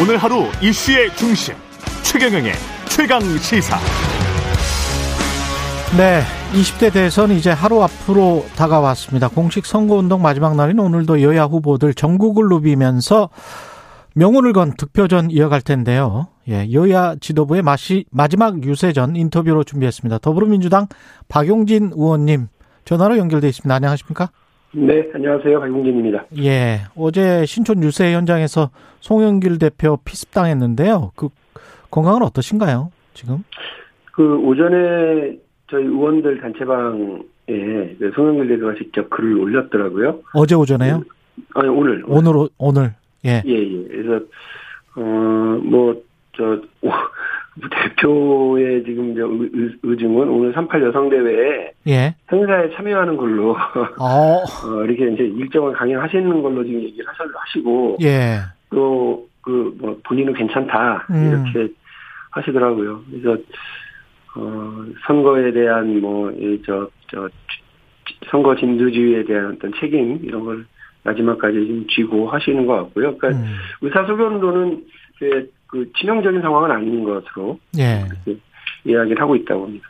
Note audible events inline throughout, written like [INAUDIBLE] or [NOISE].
오늘 하루 이슈의 중심 최경영의 최강 시사. 네, 20대 대선 이제 하루 앞으로 다가왔습니다. 공식 선거운동 마지막 날인 오늘도 여야 후보들 전국을 누비면서 명운을 건 득표전 이어갈 텐데요. 예, 여야 지도부의 마시, 마지막 유세전 인터뷰로 준비했습니다. 더불어민주당 박용진 의원님 전화로 연결돼 있습니다. 안녕하십니까? 네, 안녕하세요. 박용진입니다. 예, 어제 신촌 유세 현장에서 송영길 대표 피습당했는데요. 그 건강은 어떠신가요? 지금? 그 오전에 저희 의원들 단체방에 그 송영길 대표가 직접 글을 올렸더라고요. 어제 오전에요? 아니 오늘 오늘 오늘 예. 예, 예. 그래서 어뭐저 대표의 지금 의, 의중은 오늘 38 여성대회에 예. 행사에 참여하는 걸로 어. [LAUGHS] 어, 이렇게 이제 일정을 강행하시는 걸로 지금 얘기를 하시고 예. 또그 뭐 본인은 괜찮다 음. 이렇게 하시더라고요. 그래서 어 선거에 대한 뭐저저 저, 선거 진두지휘에 대한 어떤 책임 이런 걸 마지막까지 좀 쥐고 하시는 것 같고요. 그러니까 음. 의사소견도는 그, 그 치명적인 상황은 아닌 것으로 예. 이야기를 하고 있다고 합니다.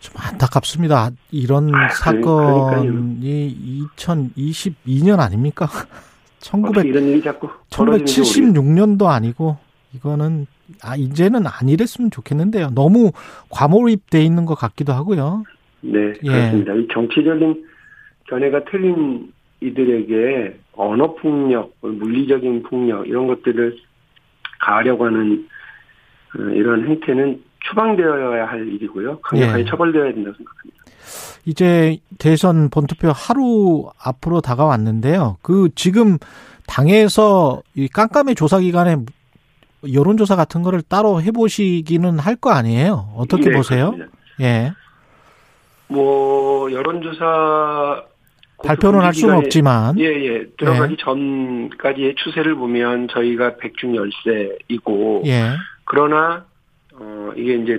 좀 안타깝습니다. 이런 아, 사건이 2022년 아닙니까? [LAUGHS] 1900 이런 일이 자꾸 벌어지는 게 1976년도 아니고 이거는 아 이제는 안 이랬으면 좋겠는데요. 너무 과몰입돼 있는 것 같기도 하고요. 네, 예. 그렇습니다. 이 정치적인 견해가 틀린 이들에게 언어 폭력, 물리적인 폭력 이런 것들을 가하려고 하는 어, 이런 행태는 추방되어야 할 일이고요. 강력하게 예. 처벌되어야 된다고 생각합니다. 이제 대선 본투표 하루 앞으로 다가왔는데요. 그 지금 당에서 이 깜깜이 조사 기간에 여론조사 같은 거를 따로 해보시기는 할 거 아니에요? 어떻게 네, 보세요? 그렇습니다. 예. 뭐 여론조사 발표는 할 수는 없지만. 예, 예. 들어가기 전까지의 추세를 보면 저희가 백중 열세이고 예. 그러나 어 이게 이제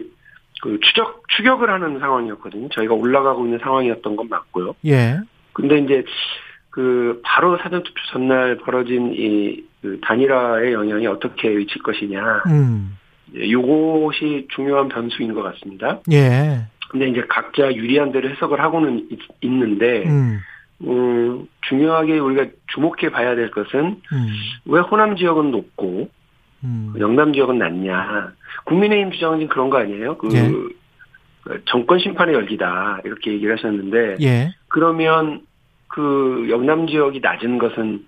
그 추적 추격을 하는 상황이었거든요. 저희가 올라가고 있는 상황이었던 건 맞고요. 예. 근데 이제 그 바로 사전 투표 전날 벌어진 이 그 단일화의 영향이 어떻게 미칠 것이냐. 음. 예, 요것이 중요한 변수인 것 같습니다. 예. 근데 이제 각자 유리한 대로 해석을 하고는 있, 있는데 음. 음, 중요하게 우리가 주목해 봐야 될 것은 음. 왜 호남 지역은 높고 음. 영남 지역은 낮냐. 국민의힘 주장은 지금 그런 거 아니에요? 그 예. 그 정권 심판의 열기다 이렇게 얘기를 하셨는데 예. 그러면 그 영남 지역이 낮은 것은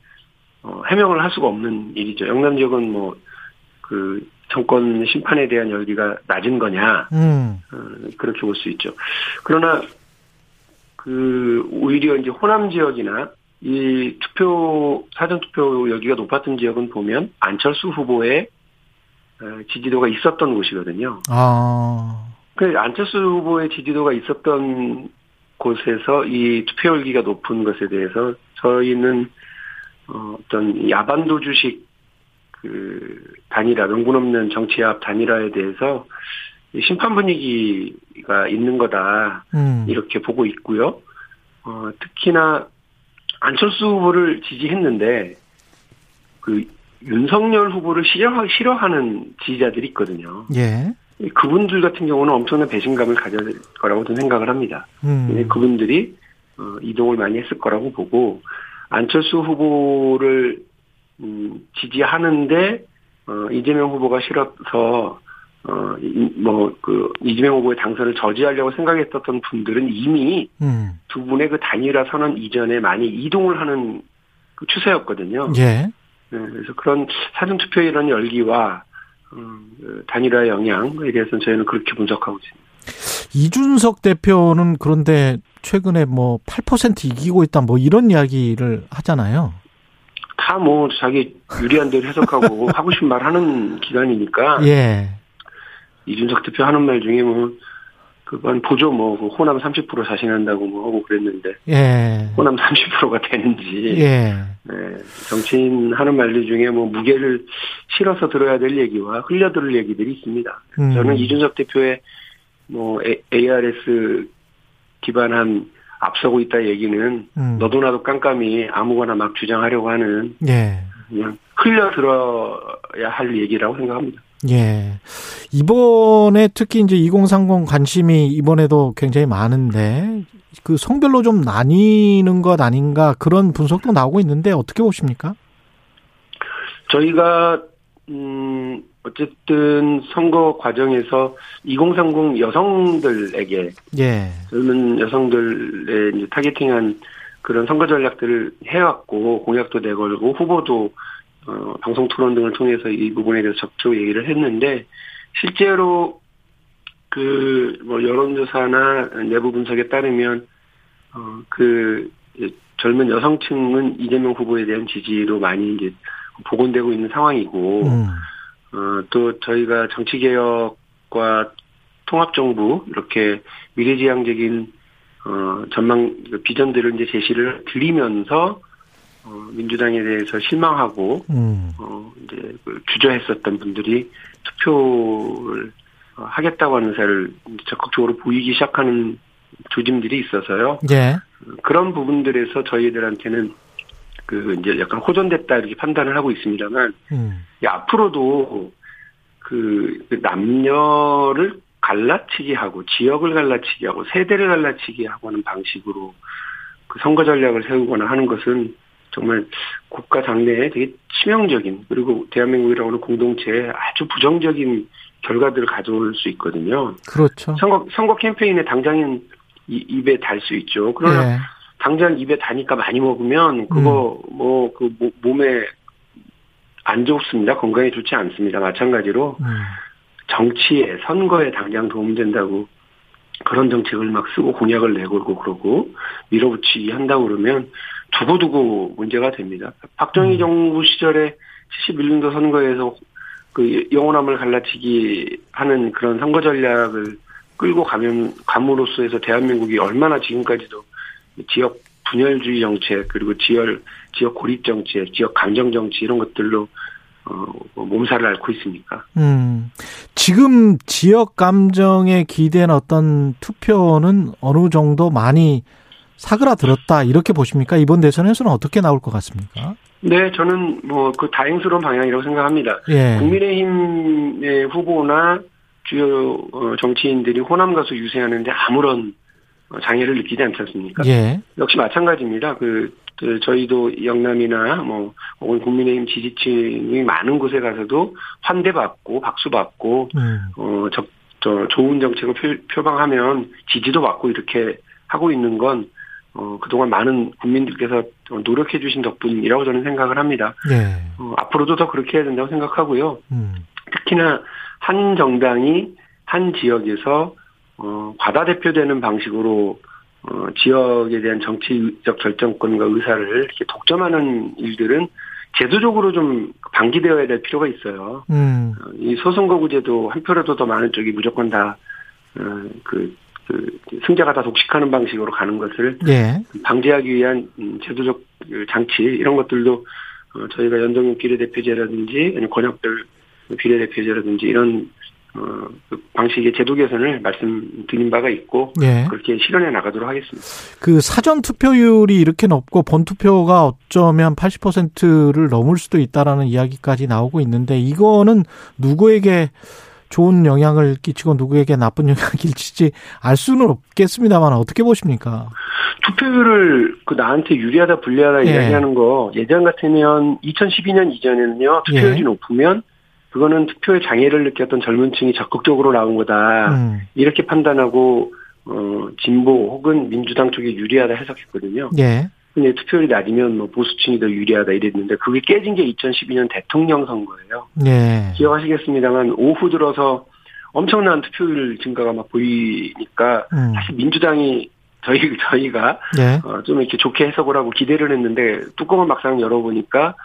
어, 해명을 할 수가 없는 일이죠. 영남 지역은 뭐 그 정권 심판에 대한 열기가 낮은 거냐 음. 어, 그렇게 볼 수 있죠. 그러나 그 오히려 이제 호남 지역이나 이 투표 사전 투표 열기가 높았던 지역은 보면 안철수 후보의 어, 지지도가 있었던 곳이거든요. 아. 그 안철수 후보의 지지도가 있었던 곳에서 이 투표 열기가 높은 것에 대해서 저희는 어, 어떤 야반도 주식 그 단일화 명분 없는 정치합 단일화에 대해서 이 심판 분위기가 있는 거다 음. 이렇게 보고 있고요. 어, 특히나 안철수 후보를 지지했는데 그 윤석열 후보를 싫어, 싫어하는 지지자들이 있거든요. 예. 그분들 같은 경우는 엄청난 배신감을 가질 거라고 저는 생각을 합니다. 음. 그분들이 어, 이동을 많이 했을 거라고 보고 안철수 후보를 음, 지지하는데 어, 이재명 후보가 싫어서 어, 뭐, 그, 이재명 후보의 당선을 저지하려고 생각했었던 분들은 이미 음. 두 분의 그 단일화 선언 이전에 많이 이동을 하는 그 추세였거든요. 예. 네, 그래서 그런 사전투표의 이런 열기와, 음, 그 단일화의 영향에 대해서는 저희는 그렇게 분석하고 있습니다. 이준석 대표는 그런데 최근에 뭐 8% 이기고 있다 뭐 이런 이야기를 하잖아요. 다 뭐 자기 유리한 대로 해석하고 [LAUGHS] 하고 싶은 말 하는 기간이니까 예. 이준석 대표 하는 말 중에 뭐 그건 보죠 뭐그 호남 30% 자신한다고 뭐 하고 그랬는데 예. 호남 30%가 되는지 예. 네, 정치인 하는 말들 중에 뭐 무게를 실어서 들어야 될 얘기와 흘려 들을 얘기들이 있습니다. 음. 저는 이준석 대표의 뭐 ARS 기반한 앞서고 있다 얘기는 음. 너도 나도 깜깜이 아무거나 막 주장하려고 하는 예. 그냥 흘려 들어야 할 얘기라고 생각합니다. 예. 이번에 특히 이제 2030 관심이 이번에도 굉장히 많은데 그 성별로 좀 나뉘는 것 아닌가 그런 분석도 나오고 있는데 어떻게 보십니까? 저희가 음 어쨌든 선거 과정에서 2030 여성들에게 예. 젊은 여성들의 이제 타겟팅한 그런 선거 전략들을 해왔고 공약도 내걸고 후보도 어, 방송 토론 등을 통해서 이 부분에 대해서 적극 얘기를 했는데 실제로 그 뭐 여론조사나 내부 분석에 따르면 어, 그 젊은 여성층은 이재명 후보에 대한 지지로 많이 이제 복원되고 있는 상황이고 음. 어, 또 저희가 정치 개혁과 통합 정부 이렇게 미래지향적인 어, 전망 그 비전들을 이제 제시를 드리면서 어, 민주당에 대해서 실망하고 음. 어, 이제 그 주저했었던 분들이 투표를 어, 하겠다고 하는 사를 적극적으로 보이기 시작하는 조짐들이 있어서요. 예. 그런 부분들에서 저희들한테는 그 이제 약간 호전됐다 이렇게 판단을 하고 있습니다만 음. 이 앞으로도 그 남녀를 갈라치기 하고 지역을 갈라치기 하고 세대를 갈라치기 하고 하는 방식으로 그 선거 전략을 세우거나 하는 것은 정말 국가 장래에 되게 치명적인 그리고 대한민국이라고 하는 공동체에 아주 부정적인 결과들을 가져올 수 있거든요. 그렇죠. 선거 선거 캠페인에 당장은 이- 입에 달 수 있죠. 그러나 예. 당장 입에 다니까 많이 먹으면 그거 뭐그 몸에 안 좋습니다. 건강에 좋지 않습니다. 마찬가지로 음. 정치에 선거에 당장 도움된다고 그런 정책을 막 쓰고 공약을 내걸고 그러고 밀어붙이기 한다고 그러면 두고두고 문제가 됩니다. 박정희 음. 정부 시절에 71년도 선거에서 그 영호남을 갈라치기 하는 그런 선거 전략을 끌고 가면 감으로써 해서 대한민국이 얼마나 지금까지도 지역 분열주의 정책 그리고 지역 지역 고립 정책, 지역 감정 정치 이런 것들로 어, 몸살을 앓고 있습니까? 음. 지금 지역 감정에 기댄 어떤 투표는 어느 정도 많이 사그라들었다 이렇게 보십니까? 이번 대선에서는 어떻게 나올 것 같습니까? 네, 저는 뭐 그 다행스러운 방향이라고 생각합니다. 예. 국민의힘의 후보나 주요 어, 정치인들이 호남 가수 유세하는데 아무런 어, 장애를 느끼지 않지 않습니까? 예. 역시 마찬가지입니다. 그, 그 저희도 영남이나 뭐 혹은 국민의힘 지지층이 많은 곳에 가서도 환대받고 박수받고 음. 어, 적, 저, 좋은 정책을 표, 표방하면 지지도 받고 이렇게 하고 있는 건, 어, 그동안 많은 국민들께서 노력해 주신 덕분이라고 저는 생각을 합니다. 예. 어, 앞으로도 더 그렇게 해야 된다고 생각하고요. 음. 특히나 한 정당이 한 지역에서, 어, 과다 대표되는 방식으로, 어, 지역에 대한 정치적 결정권과 의사를 이렇게 독점하는 일들은 제도적으로 좀 방기되어야 될 필요가 있어요. 음. 어, 이 소선거구제도 한 표라도 더 많은 쪽이 무조건 다, 어, 그, 그, 승자가 다 독식하는 방식으로 가는 것을 예. 방지하기 위한 음, 제도적 그 장치, 이런 것들도, 어, 저희가 연동형 비례대표제라든지, 아니면 권역별 비례대표제라든지, 이런, 어, 그 방식의 제도 개선을 말씀드린 바가 있고, 예. 그렇게 실현해 나가도록 하겠습니다. 그 사전 투표율이 이렇게 높고 본 투표가 어쩌면 80%를 넘을 수도 있다라는 이야기까지 나오고 있는데 이거는 누구에게 좋은 영향을 끼치고 누구에게 나쁜 영향을 끼칠지 알 수는 없겠습니다만 어떻게 보십니까? 투표율을 그 나한테 유리하다 불리하다 예. 이야기하는 거 예전 같으면 2012년 이전에는요 투표율이 예. 높으면 그거는 투표에 장애를 느꼈던 젊은 층이 적극적으로 나온 거다 음. 이렇게 판단하고 어 진보 혹은 민주당 쪽에 유리하다 해석했거든요. 예. 근데 투표율이 낮으면 뭐 보수층이 더 유리하다 이랬는데 그게 깨진 게 2012년 대통령 선거예요. 예. 기억하시겠습니다만 오후 들어서 엄청난 투표율 증가가 막 보이니까 음. 사실 민주당이 저희 저희가 예. 어, 좀 이렇게 좋게 해석을 하고 기대를 했는데 뚜껑을 막상 열어보니까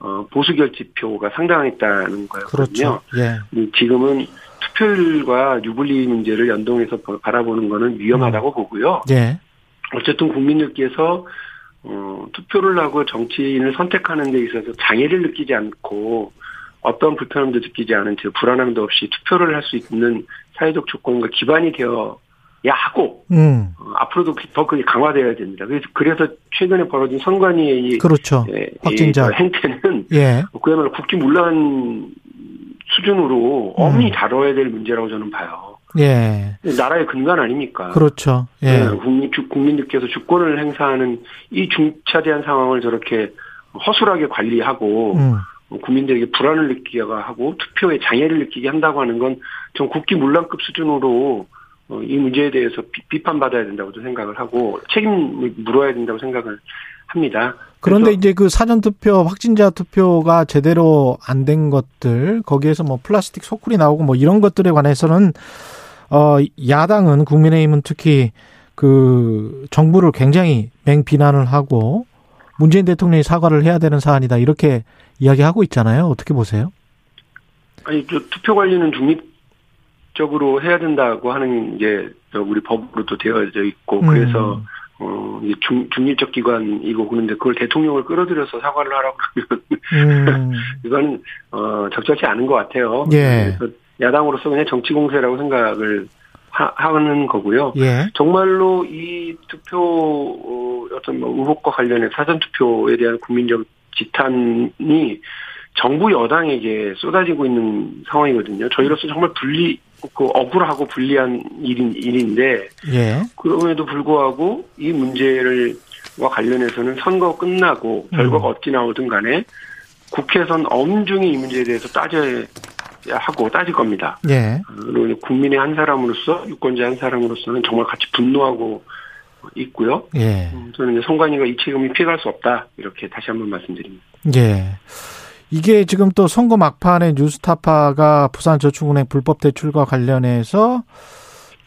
어, 보수 결집표가 상당했다는 거였거든요. 그렇죠. 예. 음, 지금은 투표율과 유불리 문제를 연동해서 보- 바라보는 거는 위험하다고 보고요. 예. 어쨌든 국민들께서 어, 투표를 하고 정치인을 선택하는 데 있어서 장애를 느끼지 않고 어떤 불편함도 느끼지 않은 채 불안함도 없이 투표를 할 수 있는 사회적 조건과 기반이 되어 하고 음. 어, 앞으로도 더 그게 강화되어야 됩니다. 그래서 그래서 최근에 벌어진 선관위의 이, 그렇죠. 예, 확진자. 이 행태는 예. 그야말로 국기문란 수준으로 음. 엄히 다뤄야 될 문제라고 저는 봐요. 예. 나라의 근간 아닙니까? 그렇죠. 예. 네, 국민, 주- 국민들께서 주권을 행사하는 이 중차대한 상황을 저렇게 허술하게 관리하고 음. 국민들에게 불안을 느끼게 하고 투표에 장애를 느끼게 한다고 하는 건 전 국기 문란급 수준으로 어, 이 문제에 대해서 비, 판받아야 된다고 도 생각을 하고 책임을 물어야 된다고 생각을 합니다. 그런데 이제 그 사전 투표, 확진자 투표가 제대로 안 된 것들, 거기에서 뭐 플라스틱 소쿠리 나오고 뭐 이런 것들에 관해서는 어 야당은 국민의힘은 특히 그 정부를 굉장히 맹비난을 하고 문재인 대통령이 사과를 해야 되는 사안이다 이렇게 이야기하고 있잖아요. 어떻게 보세요? 아니 저 투표 관리는 중립적으로 해야 된다고 하는 게 우리 법으로도 되어져 있고 그래서 어, 중, 중립적 기관이고 그런데 그걸 대통령을 끌어들여서 사과를 하라고 그러면 음, [LAUGHS] 이건 어, 적절치 않은 것 같아요. 예. 그래서 야당으로서 그냥 정치 공세라고 생각을 하, 하는 거고요. 예, 정말로 이 투표 어, 어떤 뭐 의혹과 관련해 사전 투표에 대한 국민적 지탄이 정부 여당에게 쏟아지고 있는 상황이거든요. 저희로서 정말 불리 그 억울하고 불리한 일인 일인데 예, 그럼에도 불구하고 이 문제를 와 관련해서는 선거 끝나고 결과가 음. 어찌 나오든 간에 국회에선 엄중히 이 문제에 대해서 따져야 하고 따질 겁니다. 예, 그리고 국민의 한 사람으로서 유권자 한 사람으로서는 정말 같이 분노하고 있고요. 예, 저는 이제 송관이가 이 책임이 피해갈 수 없다 이렇게 다시 한번 말씀드립니다. 예. 이게 지금 또 선거 막판에 뉴스타파가 부산저축은행 불법 대출과 관련해서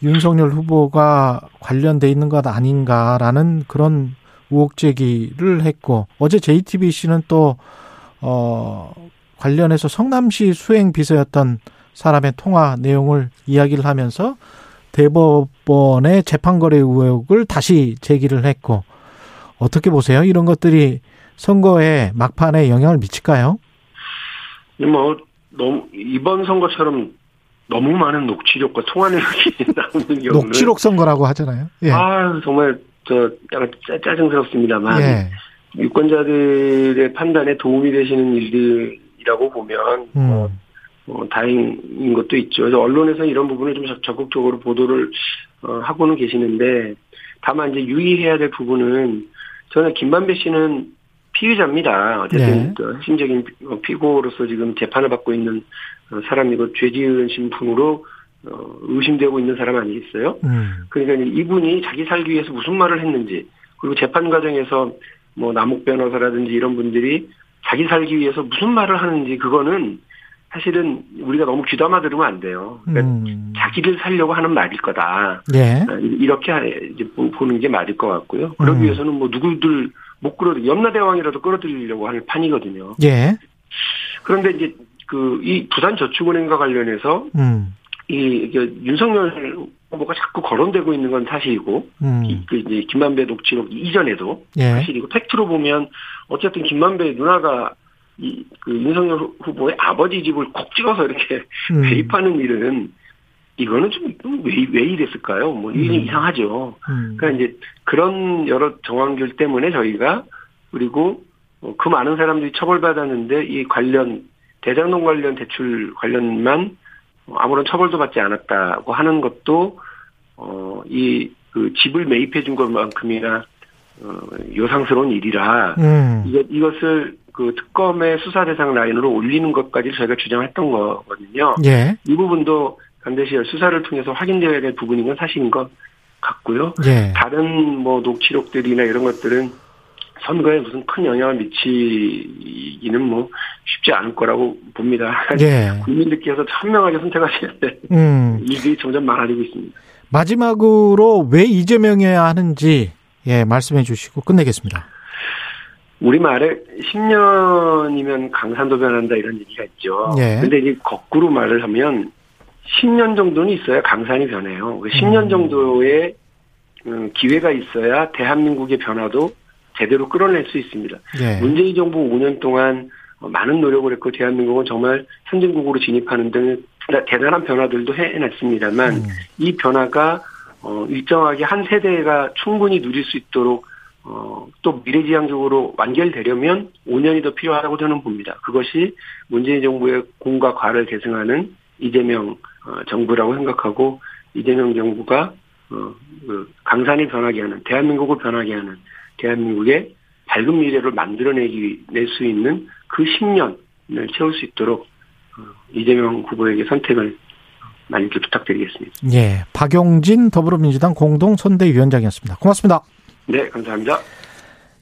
윤석열 후보가 관련돼 있는 것 아닌가라는 그런 의혹 제기를 했고 어제 JTBC는 또 어, 관련해서 성남시 수행 비서였던 사람의 통화 내용을 이야기를 하면서 대법원의 재판거래 의혹을 다시 제기를 했고 어떻게 보세요? 이런 것들이 선거에 막판에 영향을 미칠까요? 뭐 너무 이번 선거처럼 너무 많은 녹취록과 통화 내역이 [LAUGHS] 나오는 경우는 녹취록 선거라고 하잖아요. 예. 아 정말 저 약간 짜- 짜증스럽습니다만 예. 유권자들의 판단에 도움이 되시는 일들이 라고 보면 뭐, 음. 뭐 다행인 것도 있죠. 그래서 언론에서 이런 부분을 좀 적- 적극적으로 보도를 어, 하고는 계시는데 다만 이제 유의해야 될 부분은 저는 김만배 씨는 피의자입니다. 어쨌든 네. 저 핵심적인 피- 피고로서 지금 재판을 받고 있는 어, 사람이고 죄지은 신분으로 어, 의심되고 있는 사람 아니겠어요? 음. 그러니까 이분이 자기 살기 위해서 무슨 말을 했는지 그리고 재판 과정에서 뭐 남욱 변호사라든지 이런 분들이 자기 살기 위해서 무슨 말을 하는지 그거는 사실은 우리가 너무 귀담아 들으면 안 돼요. 그러니까 음. 자기를 살려고 하는 말일 거다. 예. 이렇게 이제 보- 보는 게 맞을 것 같고요. 그러기 음. 위해서는 뭐 누구들 못 끌어 염라대왕이라도 끌어들이려고 하는 판이거든요. 예. 그런데 이제 그 이 부산저축은행과 관련해서 음. 이 이게 윤석열 후보가 자꾸 거론되고 있는 건 사실이고 음. 이- 그 이제 김만배 녹취록 이전에도 예. 사실이고 팩트로 보면 어쨌든 김만배 누나가 이 그 윤석열 후- 후보의 아버지 집을 콕 찍어서 이렇게 음. [LAUGHS] 매입하는 일은 이거는 좀왜 왜 이랬을까요? 뭐 이게 음. 이상하죠. 음. 그러니까 이제 그런 여러 정황들 때문에 저희가 그리고 어, 그 많은 사람들이 처벌받았는데 이 관련 대장동 관련 대출 관련만 어, 아무런 처벌도 받지 않았다고 하는 것도 어 이 그 집을 매입해 준 것만큼이나 어, 요상스러운 일이라 음. 이것 이것을 그 특검의 수사 대상 라인으로 올리는 것까지 저희가 주장했던 거거든요. 예. 이 부분도 반드시 수사를 통해서 확인되어야 될 부분인 건 사실인 것 같고요. 예. 다른 뭐 녹취록들이나 이런 것들은 선거에 무슨 큰 영향을 미치기는 뭐 쉽지 않을 거라고 봅니다. 예. [LAUGHS] 국민들께서 현명하게 선택하셔야 될 음. 일들이 점점 많아지고 있습니다. 마지막으로 왜 이재명이어야 하는지 예, 말씀해 주시고 끝내겠습니다. 우리 말에 10년이면 강산도 변한다 이런 얘기가 있죠. 예. 근데 이제 거꾸로 말을 하면 10년 정도는 있어야 강산이 변해요. 그 10년 음. 정도의 음, 기회가 있어야 대한민국의 변화도 제대로 끌어낼 수 있습니다. 예. 문재인 정부 5년 동안 많은 노력을 했고 대한민국은 정말 선진국으로 진입하는 등 대단한 변화들도 해냈습니다만 음. 이 변화가 어, 일정하게 한 세대가 충분히 누릴 수 있도록 어, 또 미래지향적으로 완결되려면 5년이 더 필요하다고 저는 봅니다. 그것이 문재인 정부의 공과 과를 계승하는 이재명 어, 정부라고 생각하고 이재명 정부가 어, 그 강산을 변하게 하는 대한민국을 변하게 하는 대한민국의 밝은 미래를 만들어내기 낼 수 있는 그 10년을 채울 수 있도록 어, 이재명 후보에게 선택을 많이 부탁드리겠습니다. 예, 박용진 더불어민주당 공동 선대위원장이었습니다. 고맙습니다. 네, 감사합니다.